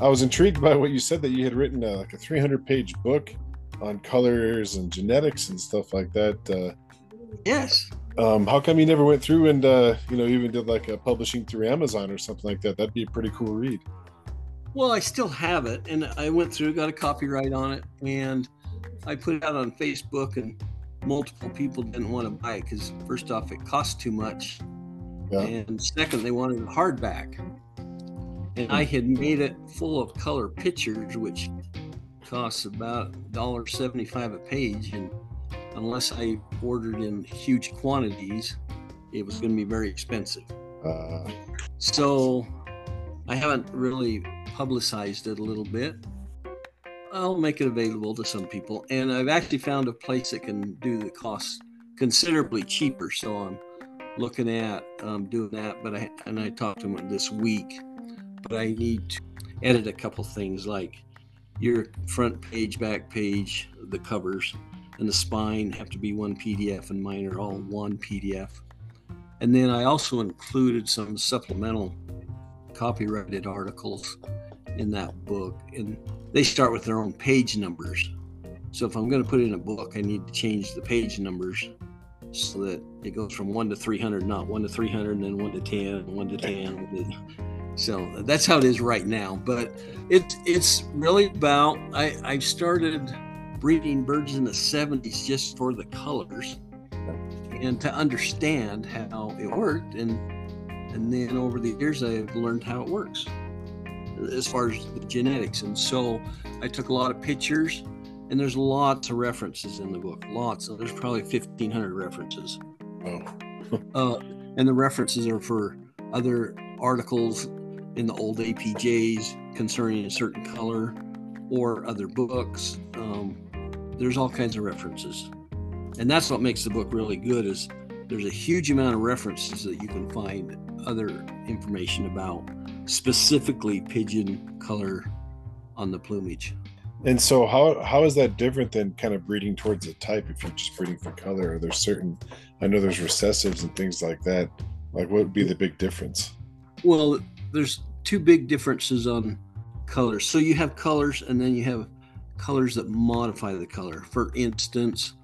I was intrigued by what you said that you had written uh, like a 300 page book on colors and genetics and stuff like that. Uh, yes. Um, how come you never went through and uh, you know even did like a publishing through Amazon or something like that? That'd be a pretty cool read. Well, I still have it, and I went through, got a copyright on it, and I put it out on Facebook, and multiple people didn't want to buy it because first off, it cost too much, yeah. and second, they wanted a hardback. And I had made it full of color pictures, which costs about $1.75 a page, and unless I ordered in huge quantities, it was going to be very expensive. Uh. So I haven't really publicized it a little bit. I'll make it available to some people, and I've actually found a place that can do the cost considerably cheaper. So I'm looking at um, doing that. But I and I talked to him this week, but I need to edit a couple things like your front page, back page, the covers, and the spine have to be one PDF, and mine are all one PDF. And then I also included some supplemental copyrighted articles in that book, and they start with their own page numbers. So if I'm going to put in a book, I need to change the page numbers so that it goes from 1 to 300, not 1 to 300, and then 1 to 10, 1 to 10. So that's how it is right now. But it, it's really about, I, I started breeding birds in the 70s just for the colors and to understand how it worked. And, and then over the years, I've learned how it works as far as the genetics. And so I took a lot of pictures, and there's lots of references in the book. Lots. Of, there's probably 1,500 references. Oh. uh, and the references are for other articles in the old APJs concerning a certain color or other books. Um, there's all kinds of references. And that's what makes the book really good is there's a huge amount of references that you can find other information about specifically pigeon color on the plumage. And so, how how is that different than kind of breeding towards a type? If you're just breeding for color, are there certain? I know there's recessives and things like that. Like, what would be the big difference? Well, there's two big differences on colors. So you have colors, and then you have colors that modify the color. For instance,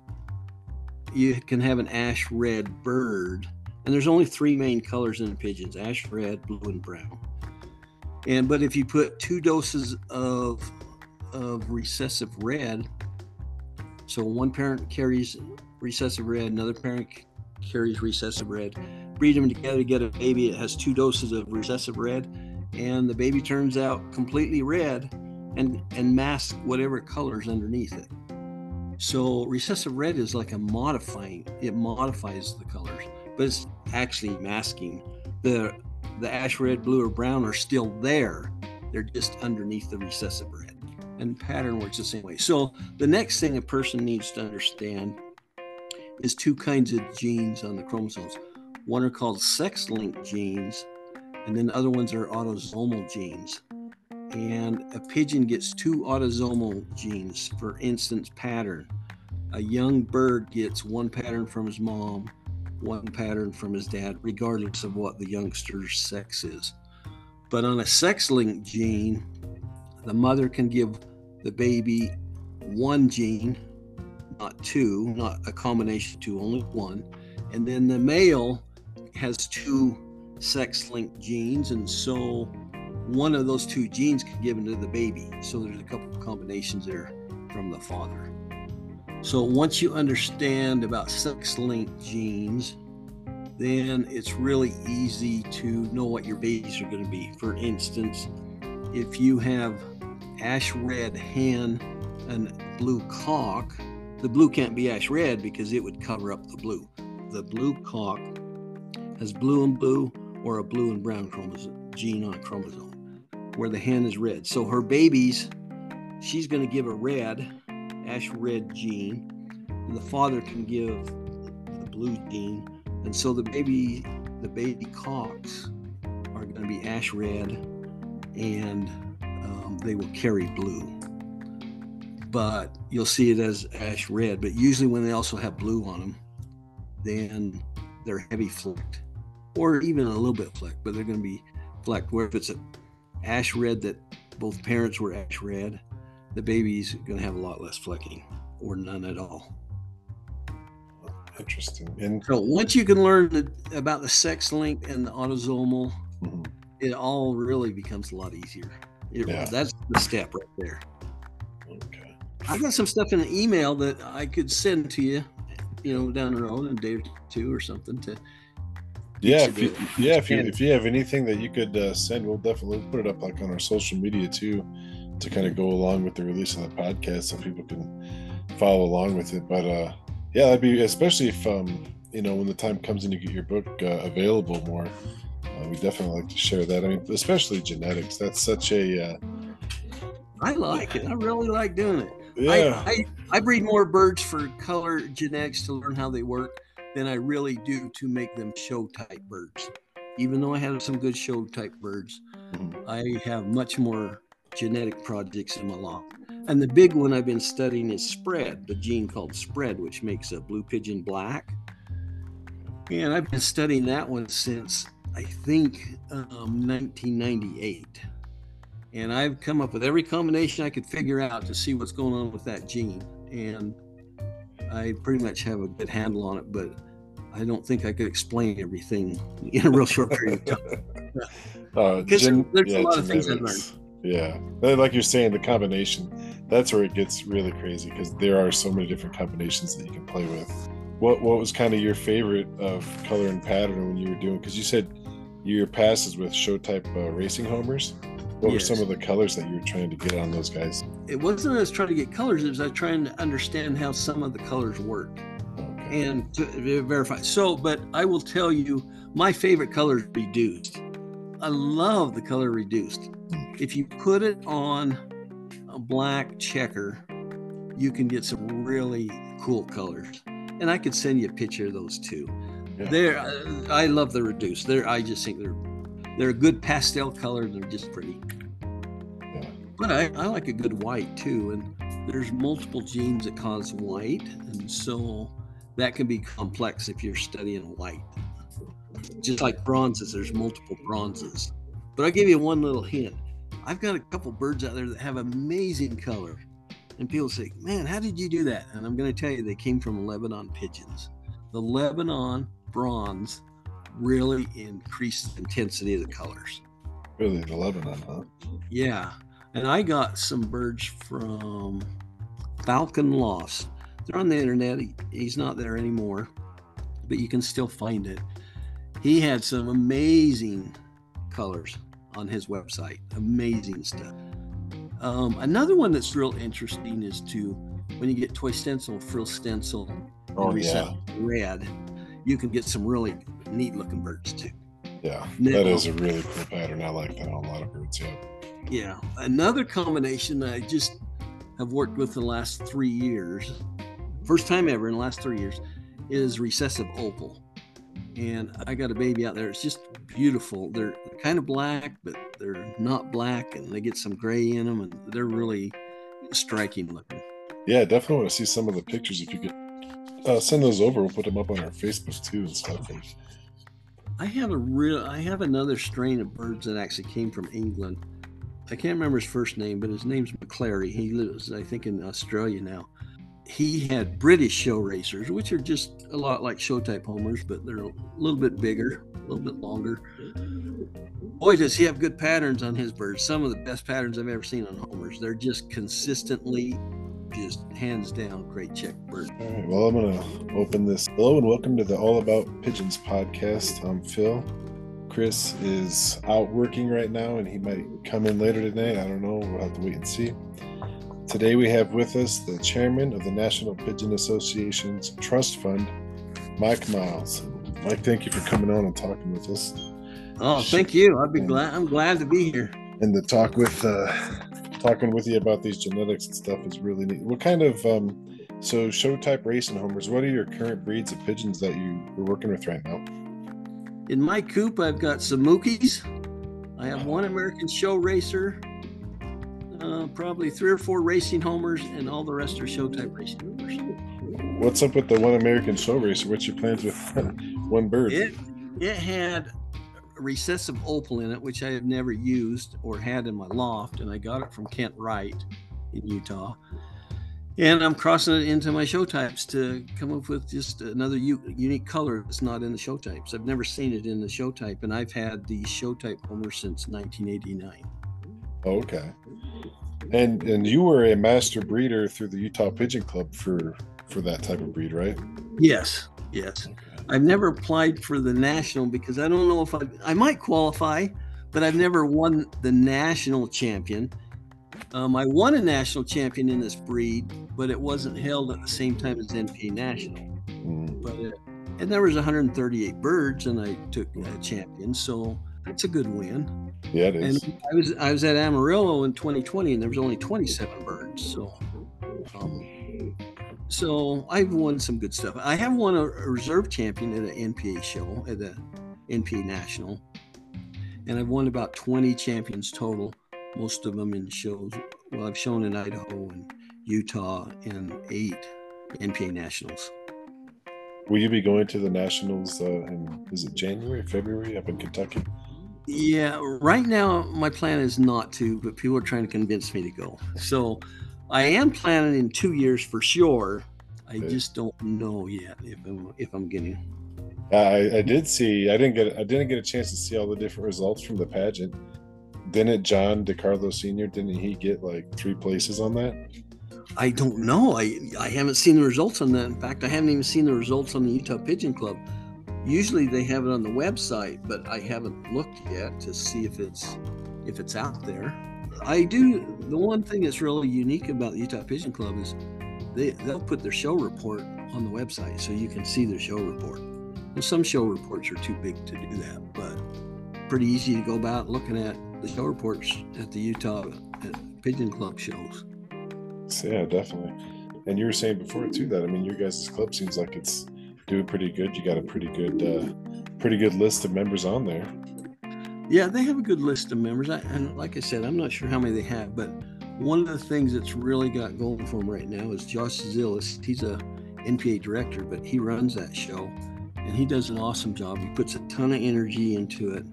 you can have an ash red bird, and there's only three main colors in pigeons: ash red, blue, and brown. And but if you put two doses of of recessive red, so one parent carries recessive red, another parent carries recessive red, breed them together to get a baby. It has two doses of recessive red, and the baby turns out completely red and and masks whatever colors underneath it. So recessive red is like a modifying. It modifies the colors, but it's actually masking the the ash red, blue, or brown are still there. They're just underneath the recessive red. And pattern works the same way. So the next thing a person needs to understand is two kinds of genes on the chromosomes. One are called sex-linked genes, and then other ones are autosomal genes. And a pigeon gets two autosomal genes, for instance, pattern. A young bird gets one pattern from his mom, one pattern from his dad, regardless of what the youngster's sex is. But on a sex linked gene, the mother can give the baby one gene, not two, not a combination of two, only one. And then the male has two sex linked genes. And so one of those two genes can give into the baby. So there's a couple of combinations there from the father. So once you understand about sex-linked genes, then it's really easy to know what your babies are going to be. For instance, if you have ash red hen and blue cock, the blue can't be ash red because it would cover up the blue. The blue cock has blue and blue or a blue and brown chromosome gene on a chromosome where the hen is red. So her babies, she's going to give a red ash red gene, and the father can give the blue gene, and so the baby, the baby cocks are going to be ash red, and um, they will carry blue. But you'll see it as ash red. But usually, when they also have blue on them, then they're heavy flecked, or even a little bit flecked. But they're going to be flecked. Where if it's a ash red that both parents were ash red, the baby's going to have a lot less flecking or none at all. Interesting. And So once you can learn the, about the sex link and the autosomal, Mhm. it all really becomes a lot easier. It- Yeah. That's the step right there. okay. I got some stuff in an email that I could send to you, you know, down the road in a day or two or something to Yeah, if you, yeah, if you if you have anything that you could uh, send, we'll definitely put it up like on our social media too, to kind of go along with the release of the podcast, so people can follow along with it. But uh, yeah, that'd be especially if um, you know when the time comes and you get your book uh, available more. Uh, we definitely like to share that. I mean, especially genetics. That's such a uh, I like it. I really like doing it. yeah. I, I, I breed more birds for color genetics to learn how they work than I really do to make them show type birds. Even though I have some good show type birds, Mhm. I have much more genetic projects in my law. And the big one I've been studying is spread, the gene called spread, which makes a blue pigeon black. And I've been studying that one since I think um, 1998. And I've come up with every combination I could figure out to see what's going on with that gene. And I pretty much have a good handle on it, but I don't think I could explain everything in a real short period of time. Uh, 'Cause there's a lot of things I've genetics. Yeah, Uh, like you're saying, the combination. That's where it gets really crazy because there are so many different combinations that you can play with. What What was kind of your favorite of color and pattern when you were doing? Because you said your passes with show type uh, racing homers. What were some of the colors that you were trying to get on those guys? It wasn't as trying to get colors, it was I trying to understand how some of the colors work. And to verify. So, but I will tell you, my favorite color is reduced. I love the color reduced. If you put it on a black checker, you can get some really cool colors. And I could send you a picture of those too. Yeah. They're, uh, I love the reduced. They're, I just think they're, they're a good pastel color. They're just pretty. Yeah. But I, I like a good white too. And there's multiple genes that cause white. And so that can be complex if you're studying white. Just like bronzes, there's multiple bronzes. But I'll give you one little hint. I've got a couple birds out there that have amazing color. And people say, man, how did you do that? And I'm going to tell you, they came from Lebanon pigeons. The Lebanon bronze really increased the intensity of the colors. Really, the Lebanon, huh? Yeah. And I got some birds from Falcon Lost. They're on the internet. He, he's not there anymore, but you can still find it. He had some amazing colors on his website. Amazing stuff. Um, another one that's real interesting is to when you get toy stencil, frill stencil, Oh yeah, red, you can get some really neat looking birds too. yeah. No. That is a really cool pattern. I like that on a lot of birds. Yeah. Yeah. Another combination I just have worked with the last three years, first time ever in the last three years, is recessive opal. And I got a baby out there. It's just beautiful. They're kind of black, but they're not black, and they get some gray in them, and they're really striking looking. Yeah, definitely want to see some of the pictures. If you could uh, send those over, we'll put them up on our Facebook too and stuff. I have a real. I have another strain of birds that actually came from England. I can't remember his first name, but his name's McClary. He lives, I think, in Australia now. He had British show racers, which are just a lot like show type homers, but they're a little bit bigger, a little bit longer. Boy, does he have good patterns on his birds. Some of the best patterns I've ever seen on homers. They're just consistently, just hands down, great check birds. all right, well, I'm gonna open this. Hello and welcome to the All About Pigeons podcast. I'm Phil. Chris is out working right now, and he might come in later tonight. I don't know. We'll have to wait and see. Today we have with us the chairman of the National Pigeon Association's Trust Fund, Mike Miles. Mike, thank you for coming on and talking with us. Oh, thank you. I'd be glad. I'm glad to be here. and to talk with uh talking with you about these genetics and stuff is really neat what kind of um so show type racing homers what are your current breeds of pigeons that you are working with right now In my coop, I've got some Mookies. I have one American show racer, uh, probably three or four racing homers, and all the rest are show type racing homers. what's up with the one american show racer what's your plans with one bird It it had a recessive opal in it, which I have never used or had in my loft, and I got it from Kent Wright in Utah. And I'm crossing it into my show types to come up with just another u- unique color that's not in the show types. I've never seen it in the show type, and I've had the show type Homer since 1989. Okay. And and you were a master breeder through the Utah Pigeon Club for for that type of breed, right? Yes, yes. I've never applied for the national because I don't know if I I might qualify, but I've never won the national champion. Um, I won a national champion in this breed, but it wasn't held at the same time as NPA National. Mm. But it, and there was 138 birds, and I took a champion, so it's a good win. Yeah, it is. And I was I was at Amarillo in 2020, and there was only 27 birds. So, um, so I've won some good stuff. I have won a, a reserve champion at an NPA show at the NPA National, and I've won about 20 champions total. Most of them in shows. Well, I've shown in Idaho and Utah and eight NPA Nationals. Will you be going to the Nationals uh, in is it January, February up in Kentucky? Yeah, right now my plan is not to, but people are trying to convince me to go. So I am planning in two years for sure. I Okay. just don't know yet if I'm if I'm getting. I, I did see. I didn't get. I didn't get a chance to see all the different results from the pageant. Didn't John DeCarlo Senior? Didn't he get like three places on that? I don't know. I I haven't seen the results on that. In fact, I haven't even seen the results on the Utah Pigeon Club. Usually they have it on the website, but I haven't looked yet to see if it's if it's out there. I do. The one thing that's really unique about the Utah Pigeon Club is they they'll put their show report on the website, so you can see their show report. Well, some show reports are too big to do that, but pretty easy to go about looking at the show reports at the Utah at Pigeon Club shows. Yeah, definitely. And you were saying before too that I mean your guys' club seems like it's doing pretty good. You got a pretty good, uh, pretty good list of members on there. Yeah, they have a good list of members. I, and like I said, I'm not sure how many they have, but one of the things that's really got going for them right now is Josh Zillis. He's a NPA director, but he runs that show and he does an awesome job. He puts a ton of energy into it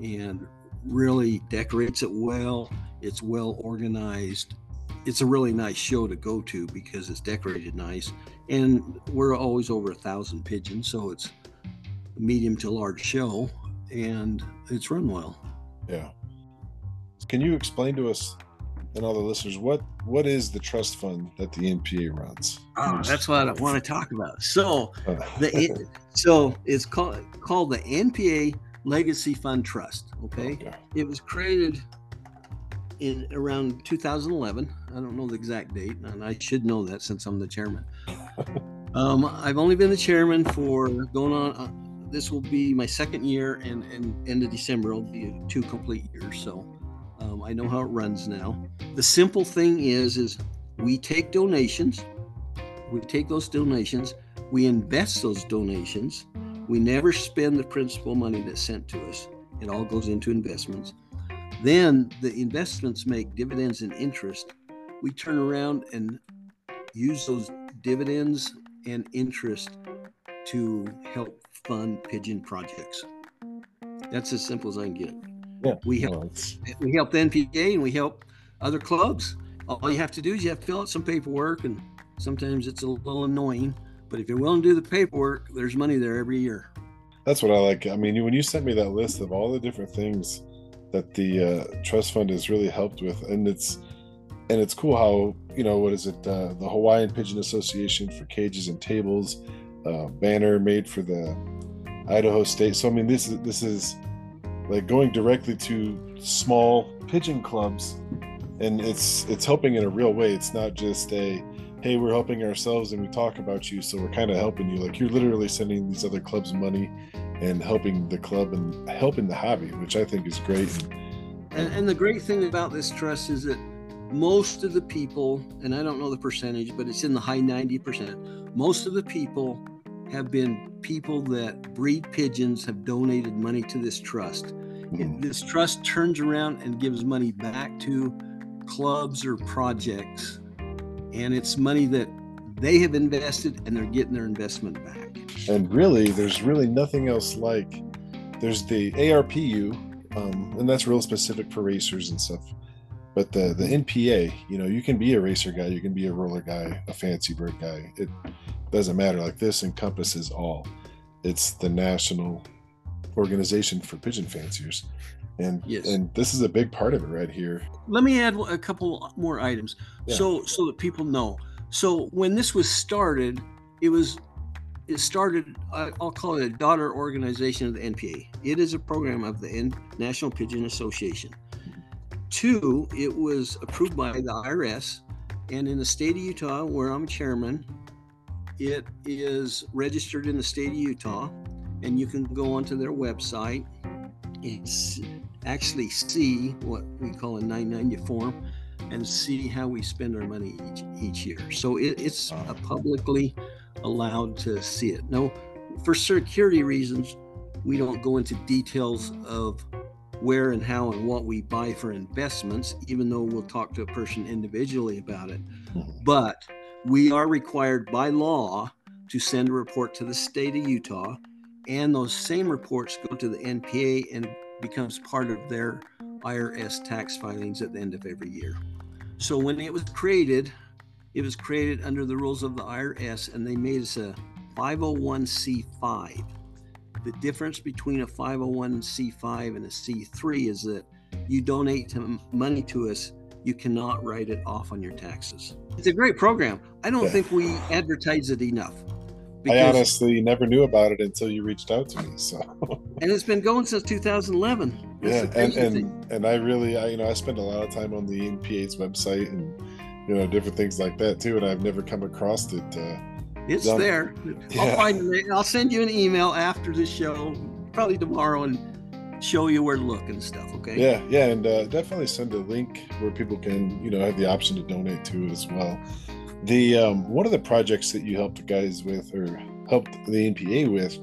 and really decorates it well. It's well organized. It's a really nice show to go to because it's decorated nice. And we're always over a thousand pigeons, so it's medium to large show and it's run well. Yeah. Can you explain to us and all the listeners what what is the trust fund that the NPA runs? Oh, that's what I want to talk about. So the so it's called called the NPA Legacy Fund Trust. Okay, okay. it was created in around 2011. I don't know the exact date, and I should know that since I'm the chairman. Um, I've only been the chairman for going on. Uh, this will be my second year, and, and end of December will be two complete years. So um, I know how it runs now. The simple thing is, is we take donations. We take those donations. We invest those donations. We never spend the principal money that's sent to us. It all goes into investments. Then the investments make dividends and interest. We turn around and use those dividends and interest to help fund pigeon projects. That's as simple as I can get it. Yeah. We help we help the NPA and we help other clubs. All you have to do is you have to fill out some paperwork, and sometimes it's a little annoying. But if you're willing to do the paperwork, there's money there every year. That's what I like. I mean, when you sent me that list of all the different things that the uh, trust fund has really helped with, and it's and it's cool how you know what is it? Uh, the Hawaiian Pigeon Association for cages and tables, uh, banner made for the Idaho State. So I mean, this is this is like going directly to small pigeon clubs, and it's it's helping in a real way. It's not just a hey, we're helping ourselves and we talk about you, so we're kind of helping you. Like you're literally sending these other clubs money and helping the club and helping the hobby, which I think is great. And, and the great thing about this trust is that most of the people, and I don't know the percentage, but it's in the high 90%, most of the people have been people that breed pigeons have donated money to this trust. Mhm. This trust turns around and gives money back to clubs or projects, and it's money that they have invested and they're getting their investment back. And really, there's really nothing else like there's the ARPU, um, and that's real specific for racers and stuff. But the the NPA, you know, you can be a racer guy, you can be a roller guy, a fancy bird guy. It doesn't matter. Like this encompasses all. It's the national organization for pigeon fanciers, and Yes. and this is a big part of it right here. Let me add a couple more items Yeah. so so that people know. So when this was started, it was it started. I'll call it a daughter organization of the NPA. It is a program of the N- National Pigeon Association. Two, it was approved by the IRS, and in the state of Utah, where I'm chairman, it is registered in the state of Utah, and you can go onto their website and actually see what we call a 990 form and see how we spend our money each, each year. So it, it's publicly allowed to see it. Now, for security reasons, we don't go into details of where and how and what we buy for investments, even though we'll talk to a person individually about it. Mhm. But we are required by law to send a report to the state of Utah, and those same reports go to the NPA and becomes part of their IRS tax filings at the end of every year. So when it was created, it was created under the rules of the IRS, and they made us a 501c5. The difference between a 501c5 and a C3 is that you donate to money to us, you cannot write it off on your taxes. It's a great program. I don't Yeah. think we advertise it enough. I honestly never knew about it until you reached out to me. So and it's been going since 2011. That's yeah, and and thing. and I really, I you know, I spend a lot of time on the NPA's website and you know different things like that too, and I've never come across it. Uh, It's Done. there. I'll find it. I'll send you an email after the show, probably tomorrow, and show you where to look and stuff. Okay. yeah, yeah, and uh, definitely send a link where people can you know have the option to donate to it as well. The um, one of the projects that you helped the guys with or helped the NPA with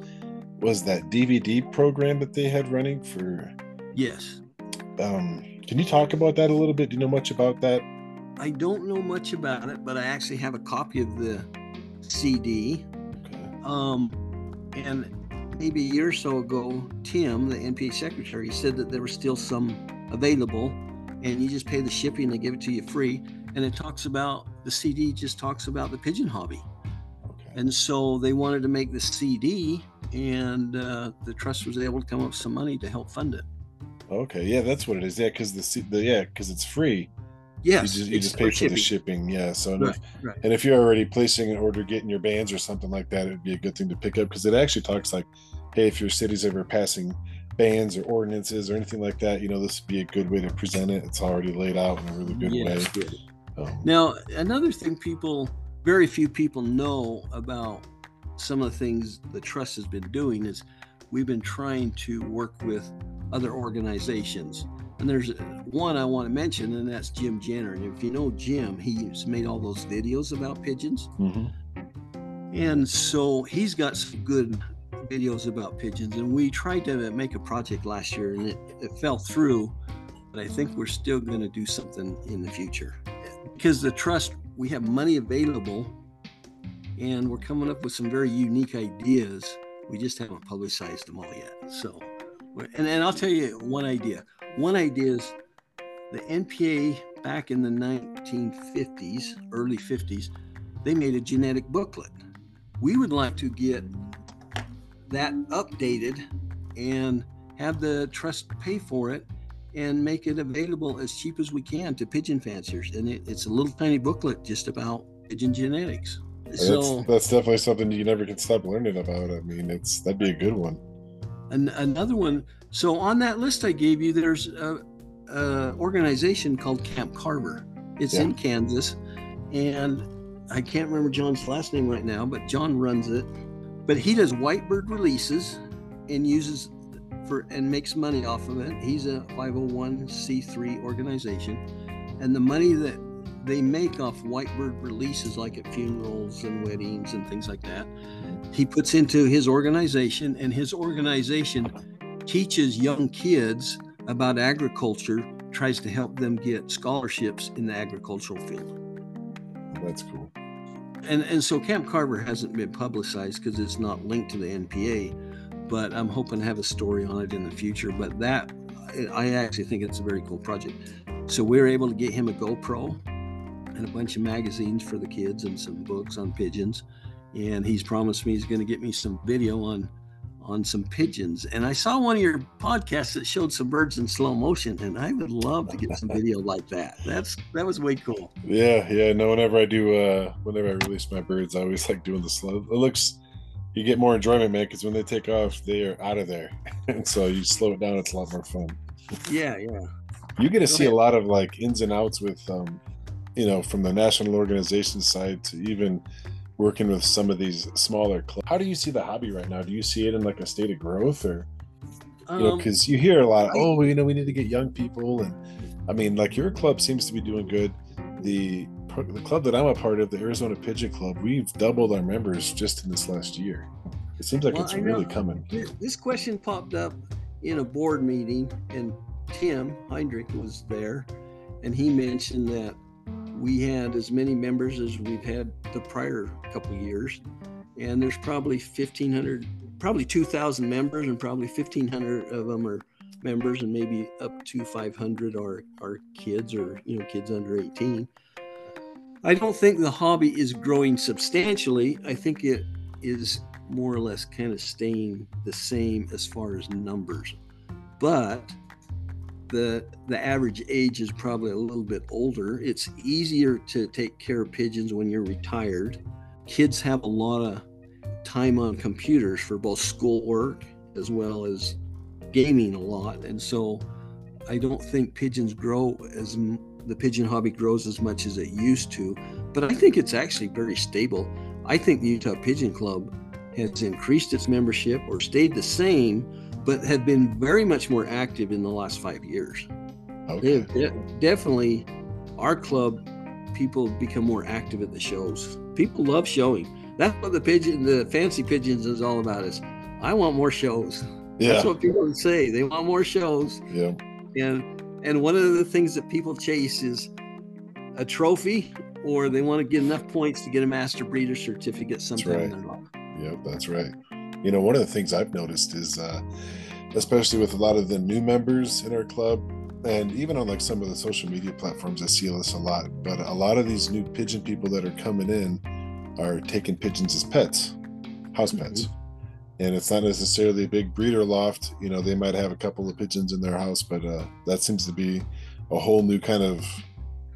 was that DVD program that they had running for. Yes. Um, can you talk about that a little bit? Do you know much about that? I don't know much about it, but I actually have a copy of the CD. Okay. Um, and maybe a year or so ago, Tim, the NPA secretary, said that there was still some available, and you just pay the shipping. They give it to you free, and it talks about the CD. Just talks about the pigeon hobby. Okay. And so they wanted to make the CD, and uh, the trust was able to come up with some money to help fund it. Okay, yeah, that's what it is. Yeah, because the, the yeah, because it's free. Yes, you just you just pay for shipping. the shipping. Yeah, so and, Right, if, right. and if you're already placing an order, getting your bands or something like that, it'd be a good thing to pick up because it actually talks like, hey, if your city's ever passing bans or ordinances or anything like that, you know, this would be a good way to present it. It's already laid out in a really good Yes, way. Um, Now, another thing people, very few people know about some of the things the trust has been doing is we've been trying to work with other organizations. And there's one I want to mention, and that's Jim Jenner. And if you know Jim, he's made all those videos about pigeons. mhm. And so he's got some good videos about pigeons. And we tried to make a project last year and it, it fell through. But I think we're still going to do something in the future. Because the trust, we have money available and we're coming up with some very unique ideas. We just haven't publicized them all yet. So, and, and I'll tell you one idea. One idea is the NPA back in the 1950s, early 50s, they made a genetic booklet. We would like to get that updated and have the trust pay for it and make it available as cheap as we can to pigeon fanciers. And it, it's a little tiny booklet just about pigeon genetics. So that's, that's definitely something you never can stop learning about. I mean, it's that'd be a good one. And another one. So on that list I gave you, there's a, a organization called Camp Carver. It's in Kansas, and I can't remember John's last name right now, but John runs it. But he does whitebird releases and uses for and makes money off of it. He's a 501c3 organization, and the money that they make off whitebird releases, like at funerals and weddings and things like that, he puts into his organization, and his organization teaches young kids about agriculture, tries to help them get scholarships in the agricultural field. That's cool. And and so Camp Carver hasn't been publicized because it's not linked to the NPA, but I'm hoping to have a story on it in the future. But that I actually think it's a very cool project. So we were able to get him a GoPro and a bunch of magazines for the kids and some books on pigeons. And he's promised me he's going to get me some video on on some pigeons. And I saw one of your podcasts that showed some birds in slow motion, and I would love to get some video like that. That's that was way cool. Yeah, yeah. No, whenever I do, uh whenever I release my birds, I always like doing the slow. It looks, you get more enjoyment, man, because when they take off, they are out of there, and so you slow it down. It's a lot more fun. Yeah, yeah. You get to see a lot of like ins and outs with, um, you know, from the national organization side to even working with some of these smaller clubs. How do you see the hobby right now? Do you see it in like a state of growth or, you know, um, because you hear a lot, of, oh, you know, we need to get young people. And I mean, like your club seems to be doing good. The, the club that I'm a part of, the Arizona Pigeon Club, we've doubled our members just in this last year. It seems like well, it's really coming. This question popped up in a board meeting, and Tim Heinrich was there, and he mentioned that we had as many members as we've had the prior couple years, and there's probably 1,500, probably 2,000 members, and probably 1,500 of them are members, and maybe up to 500 are are kids or you know kids under 18. I don't think the hobby is growing substantially. I think it is more or less kind of staying the same as far as numbers, but the the average age is probably a little bit older. It's easier to take care of pigeons when you're retired. Kids have a lot of time on computers for both schoolwork as well as gaming a lot, and so I don't think pigeons grow as the pigeon hobby grows as much as it used to. But I think it's actually very stable. I think the Utah Pigeon Club has increased its membership or stayed the same but have been very much more active in the last five years. Okay. De- definitely, our club people become more active at the shows. People love showing. That's what the pigeon, the fancy pigeons, is all about. Is I want more shows. Yeah. That's what people say. They want more shows. Yeah. And and one of the things that people chase is a trophy, or they want to get enough points to get a master breeder certificate sometime right. in their life. Yep, that's right. You know, one of the things I've noticed is, uh, especially with a lot of the new members in our club, and even on like some of the social media platforms, I see this a lot. But a lot of these new pigeon people that are coming in are taking pigeons as pets, house pets. Mm-hmm. And it's not necessarily a big breeder loft. You know, they might have a couple of pigeons in their house, but uh, that seems to be a whole new kind of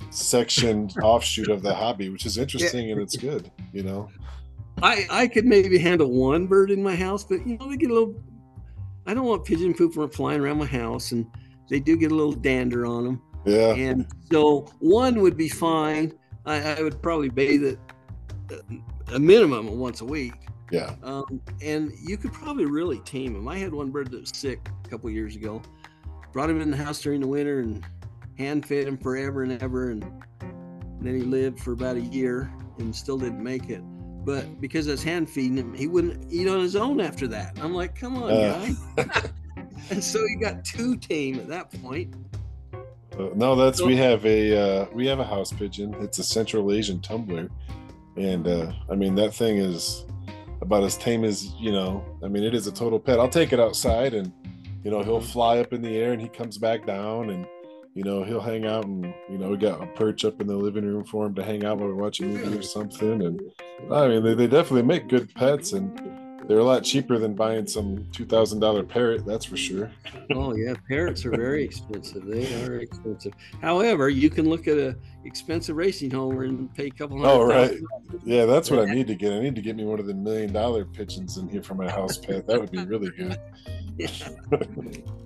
section offshoot of the hobby, which is interesting yeah. and it's good, you know. I I could maybe handle one bird in my house, but you know they get a little. I don't want pigeon poop from flying around my house, and they do get a little dander on them. Yeah. And so one would be fine. I, I would probably bathe it uh, a minimum of once a week. Yeah. Um, and you could probably really tame them. I had one bird that was sick a couple years ago. Brought him in the house during the winter and hand fed him forever and ever, and then he lived for about a year and still didn't make it but because I was hand feeding him, he wouldn't eat on his own after that. I'm like, come on, uh. guy. and so he got too tame at that point. Uh, no, that's so, we have a uh, we have a house pigeon. It's a Central Asian tumbler, and uh, I mean that thing is about as tame as you know. I mean, it is a total pet. I'll take it outside, and you know he'll fly up in the air, and he comes back down, and you know he'll hang out, and you know we got a perch up in the living room for him to hang out while we watch a movie or something, and I mean, they, they definitely make good pets, and they're a lot cheaper than buying some two thousand dollar parrot. That's for sure. oh yeah, parrots are very expensive. They are expensive. However, you can look at a expensive racing home and pay a couple hundred. Oh right, yeah, that's what I need to get. I need to get me one of the million dollar pigeons in here for my house pet. That would be really good. yeah.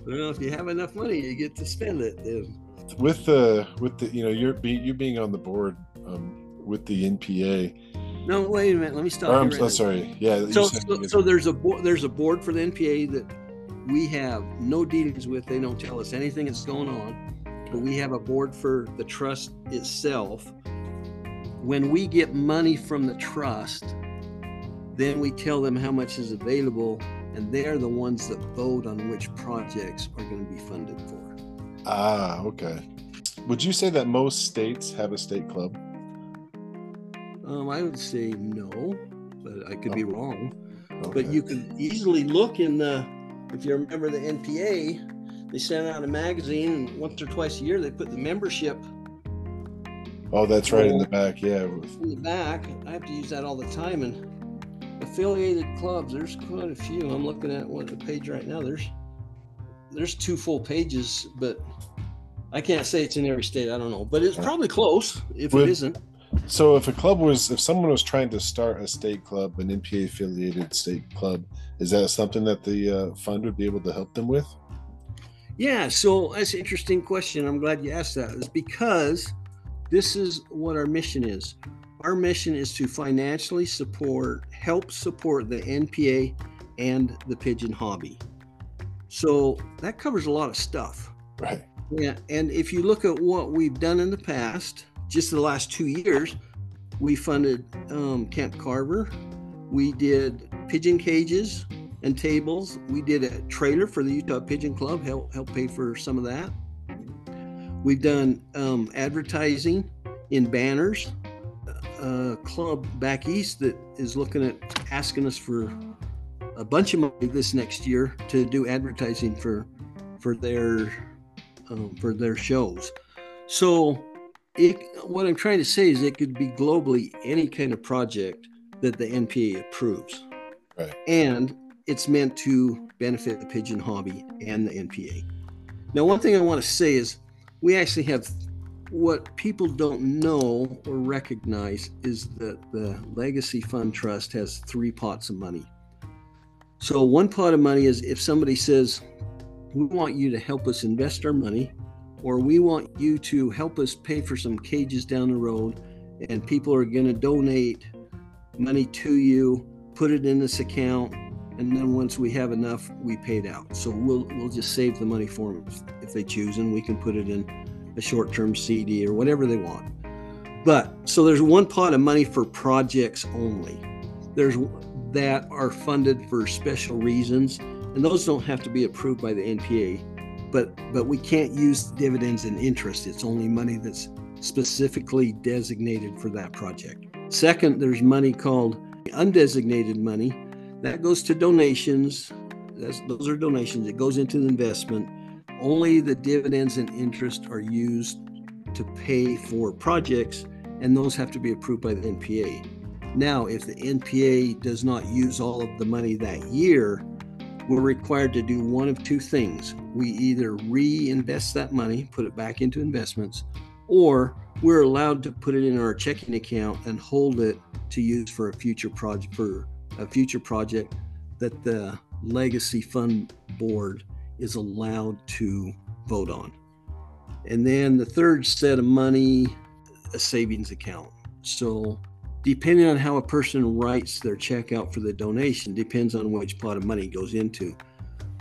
well, if you have enough money, you get to spend it. Then. With the with the you know you're be, you being on the board um, with the NPA no, wait a minute. Let me stop. I'm right sorry. Yeah. So, so, so, there's a board. There's a board for the NPA that we have no dealings with. They don't tell us anything that's going on. But we have a board for the trust itself. When we get money from the trust, then we tell them how much is available, and they're the ones that vote on which projects are going to be funded for. Ah, okay. Would you say that most states have a state club? Um, I would say no, but I could be wrong. But you could easily look in the, if you remember the NPA, they sent out a magazine, and once or twice a year they put the membership Oh, that's right in the back. Yeah. in the back. I have to use that all the time. And affiliated clubs, there's quite a few. I'm looking at what the page right now. There's there's two full pages, but I can't say it's in every state. I don't know, but it's probably close if it isn't. So if a club was, if someone was trying to start a state club, an NPA affiliated state club, is that something that the uh, fund would be able to help them with? Yeah, so that's an interesting question. I'm glad you asked that. Is because this is what our mission is. Our mission is to financially support, help support the NPA and the pigeon hobby. So that covers a lot of stuff. Right. Yeah, and if you look at what we've done in the past, just the last two years, we funded um, Camp Carver. We did pigeon cages and tables. We did a trailer for the Utah Pigeon Club, help help pay for some of that. We've done um, advertising in banners. A club back east that is looking at asking us for a bunch of money this next year to do advertising for for their um, for their shows. So, it, what I'm trying to say is it could be globally any kind of project that the NPA approves. Right. And it's meant to benefit the pigeon hobby and the NPA. Now, one thing I want to say is we actually have what people don't know or recognize is that the Legacy Fund Trust has three pots of money. So, one pot of money is if somebody says, we want you to help us invest our money, or we want you to help us pay for some cages down the road, and people are going to donate money to you, put it in this account, and then once we have enough, we pay it out. So we'll we'll just save the money for them if, they choose, and we can put it in a short-term CD or whatever they want. But so there's one pot of money for projects only. There's that are funded for special reasons and those don't have to be approved by the NPA. But but we can't use dividends and interest. It's only money that's specifically designated for that project. Second, there's money called undesignated money that goes to donations. That's, those are donations. It goes into the investment. Only the dividends and interest are used to pay for projects, and those have to be approved by the NPA. Now, if the NPA does not use all of the money that year, we're required to do one of two things. We either reinvest that money, put it back into investments, or we're allowed to put it in our checking account and hold it to use for a future project for a future project that the legacy fund board is allowed to vote on. And then the third set of money, a savings account. So depending on how a person writes their check out for the donation depends on which pot of money goes into.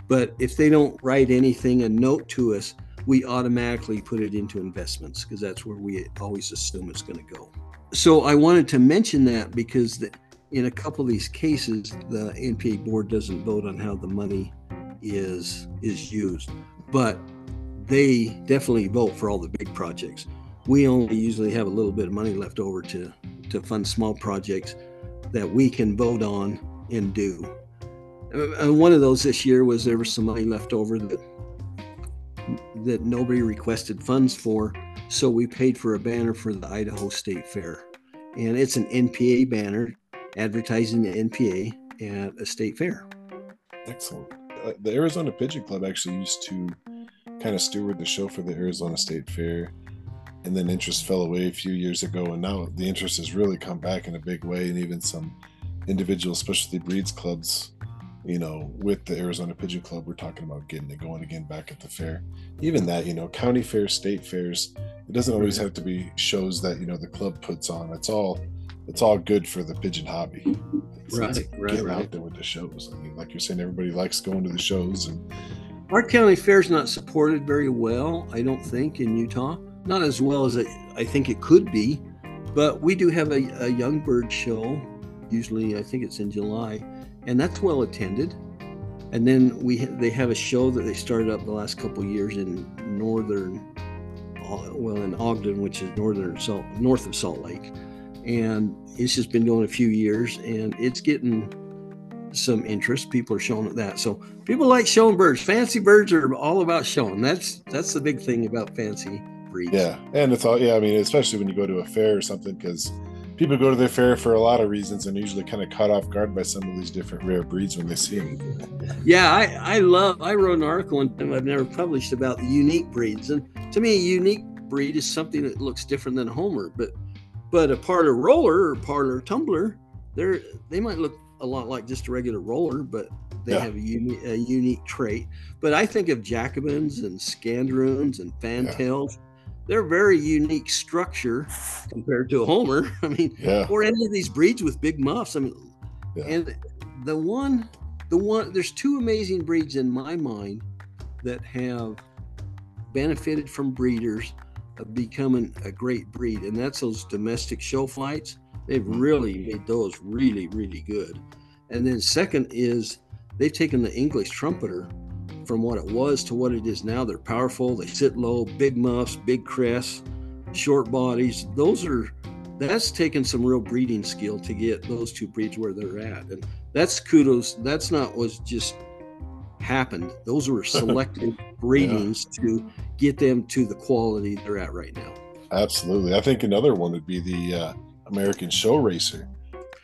But if they don't write anything a note to us we automatically put it into investments because that's where we always assume it's going to go. So i wanted to mention that because the, in a couple of these cases the npa board doesn't vote on how the money is is used but they definitely vote for all the big projects. We only usually have a little bit of money left over to to fund small projects that we can vote on and do. And one of those this year was there was some money left over that that nobody requested funds for, so we paid for a banner for the Idaho State Fair, and it's an NPA banner advertising the NPA at a state fair. Excellent. Uh, the Arizona Pigeon Club actually used to kind of steward the show for the Arizona State Fair and then interest fell away a few years ago and now the interest has really come back in a big way and even some individual specialty breeds clubs you know with the arizona pigeon club we're talking about getting it going again back at the fair. Even that you know county fairs state fairs it doesn't always have to be shows that you know the club puts on. It's all it's all good for the pigeon hobby. It's, Right, it's right, getting right. out there with the shows. I mean like you're saying everybody likes going to the shows and Our county fair is not supported very well, I don't think, in Utah. Not as well as I think it could be, but we do have a, a young bird show. Usually, I think it's in July, and that's well attended. And then we they have a show that they started up the last couple years in northern, uh, well, in Ogden, which is northern Salt, north of Salt Lake, and it's just been going a few years, and it's getting some interest. People are showing that. So people like showing birds. Fancy birds are all about showing. That's that's the big thing about fancy breeds. Yeah, and it's all yeah. I mean, especially when you go to a fair or something, because people go to the fair for a lot of reasons and usually kind of caught off guard by some of these different rare breeds when they see them. Yeah, I I love. I wrote an article and I've never published about the unique breeds, and to me, a unique breed is something that looks different than a homer, but but a parlor roller or parlor tumbler, they're they might look a lot like just a regular roller, but they yeah. have a, uni- a unique trait. But I think of Jacobins and Scanderoons and Fantails. Yeah. They're very unique structure compared to a Homer. I mean, yeah. or any of these breeds with big muffs. I mean, and the one, the one, there's two amazing breeds in my mind that have benefited from breeders of becoming a great breed, and that's those domestic show flights. They've mm-hmm. really made those really, really good. And then second is they've taken the English trumpeter from what it was to what it is now. They're powerful, they sit low, big muffs, big crests, short bodies. Those are that's taken some real breeding skill to get those two breeds where they're at. And that's kudos. That's not was just happened. Those were selected breedings yeah. to get them to the quality they're at right now. Absolutely. I think another one would be the uh, American Show Racer.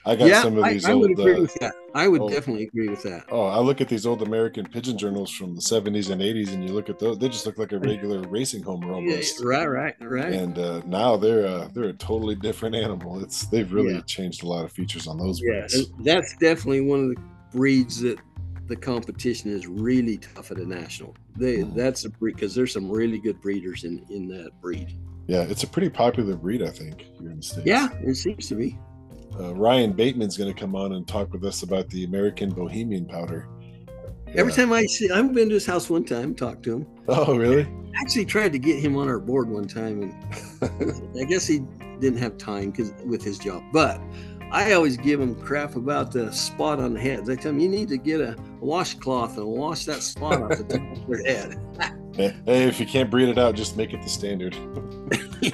I got yeah, some of these I, I old. Would agree uh, with that. I would definitely agree with that. Oh, I look at these old American pigeon journals from the 70s and 80s, and you look at those; they just look like a regular racing homer almost. Yeah, right, right, right. And uh, now they're uh, they're a totally different animal. It's they've really yeah. changed a lot of features on those. Yeah, that's definitely one of the breeds that the competition is really tough at a national. They mm. that's a breed because there's some really good breeders in in that breed. Yeah, it's a pretty popular breed, I think, here in the states. Yeah, it seems to be. Uh, Ryan Bateman's going to come on and talk with us about the American Bohemian pouter. Yeah. Every time I see, I've been to his house one time, talked to him. Oh, really? I actually tried to get him on our board one time, and I guess he didn't have time because with his job. But I always give him crap about the spot on the heads. I tell him you need to get a washcloth and wash that spot off the top of their head. hey, if you can't breed it out, just make it the standard. it,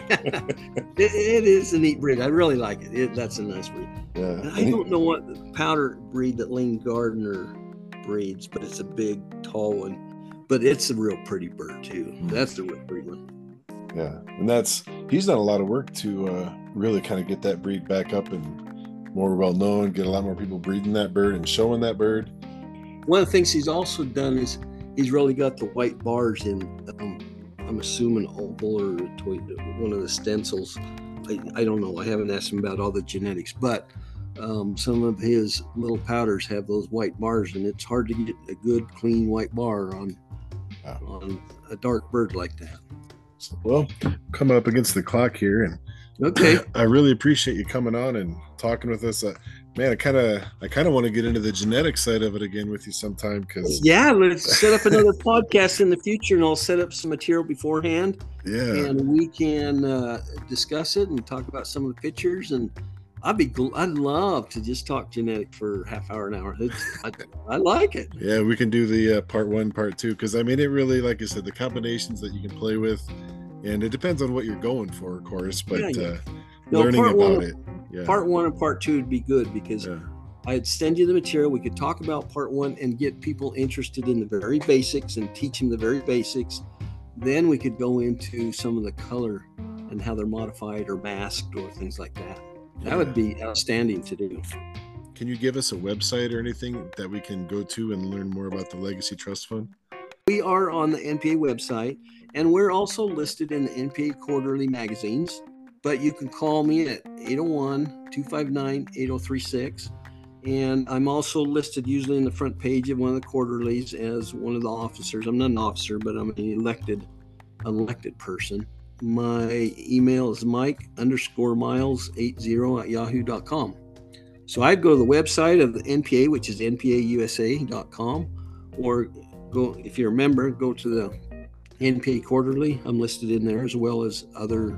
it is a neat breed. I really like it. it that's a nice breed. Yeah. I don't know what pouter breed that Lane Gardner breeds, but it's a big, tall one. But it's a real pretty bird too. Hmm. That's the real pretty one. Yeah, and that's he's done a lot of work to uh, really kind of get that breed back up and more well known, get a lot more people breeding that bird and showing that bird. One of the things he's also done is he's really got the white bars in. Um, I'm assuming opal or one of the stencils. I, I, don't know. I haven't asked him about all the genetics, but um, some of his little pouters have those white bars, and it's hard to get a good, clean white bar on wow. on a dark bird like that. Well, coming up against the clock here, and Okay. I really appreciate you coming on and talking with us. Uh, man, I kind of, I kind of want to get into the genetic side of it again with you sometime. Because yeah, let's set up another podcast in the future, and I'll set up some material beforehand. Yeah, and we can uh, discuss it and talk about some of the pictures. And I'd be, gl- I'd love to just talk genetic for half hour, an hour. I, I, like it. Yeah, we can do the uh, part one, part two, because I mean, it really, like I said, the combinations that you can play with and it depends on what you're going for, of course. But yeah, yeah. Uh, no, learning about one, it, yeah. part one and part two would be good because yeah. I'd send you the material. We could talk about part one and get people interested in the very basics and teach them the very basics. Then we could go into some of the color and how they're modified or masked or things like that. That would be outstanding to do. Can you give us a website or anything that we can go to and learn more about the Legacy Trust Fund? We are on the NPA website and we're also listed in the NPA quarterly magazines. But you can call me at 801 259 8036. And I'm also listed usually in the front page of one of the quarterlies as one of the officers. I'm not an officer, but I'm an elected elected person. My email is mike underscore miles 80 at yahoo.com. So I'd go to the website of the NPA, which is npausa.com, or go, if you're a member, go to the NPA quarterly. I'm listed in there as well as other.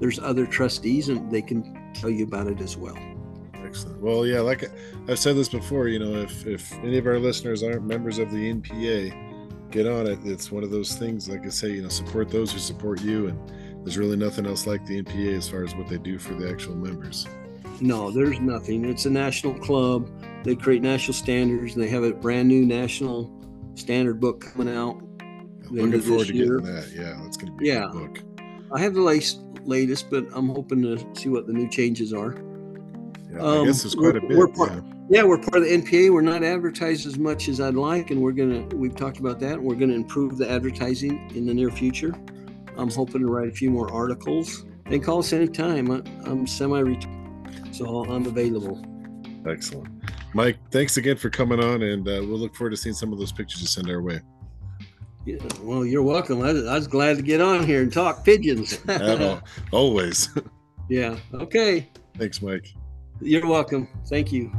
There's other trustees, and they can tell you about it as well. Excellent. Well, yeah, like I've said this before, you know, if if any of our listeners aren't members of the NPA, get on it. It's one of those things. Like I say, you know, support those who support you, and there's really nothing else like the NPA as far as what they do for the actual members. No, there's nothing. It's a national club they create national standards. They have a brand new national standard book coming out. Looking forward to year. getting that. Yeah, that's going to be yeah. a book. I have the latest, latest, but I'm hoping to see what the new changes are. Yeah, um, I guess it's quite a bit. We're part, yeah. yeah. we're part of the NPA. We're not advertised as much as I'd like, and we're gonna. We've talked about that. We're gonna improve the advertising in the near future. I'm hoping to write a few more articles. They call us anytime. I, I'm semi-retired, so I'm available. Excellent, Mike. Thanks again for coming on, and uh, we'll look forward to seeing some of those pictures you send our way. Yeah, well, you're welcome. I, I was glad to get on here and talk pigeons. Always. yeah. Okay. Thanks, Mike. You're welcome. Thank you.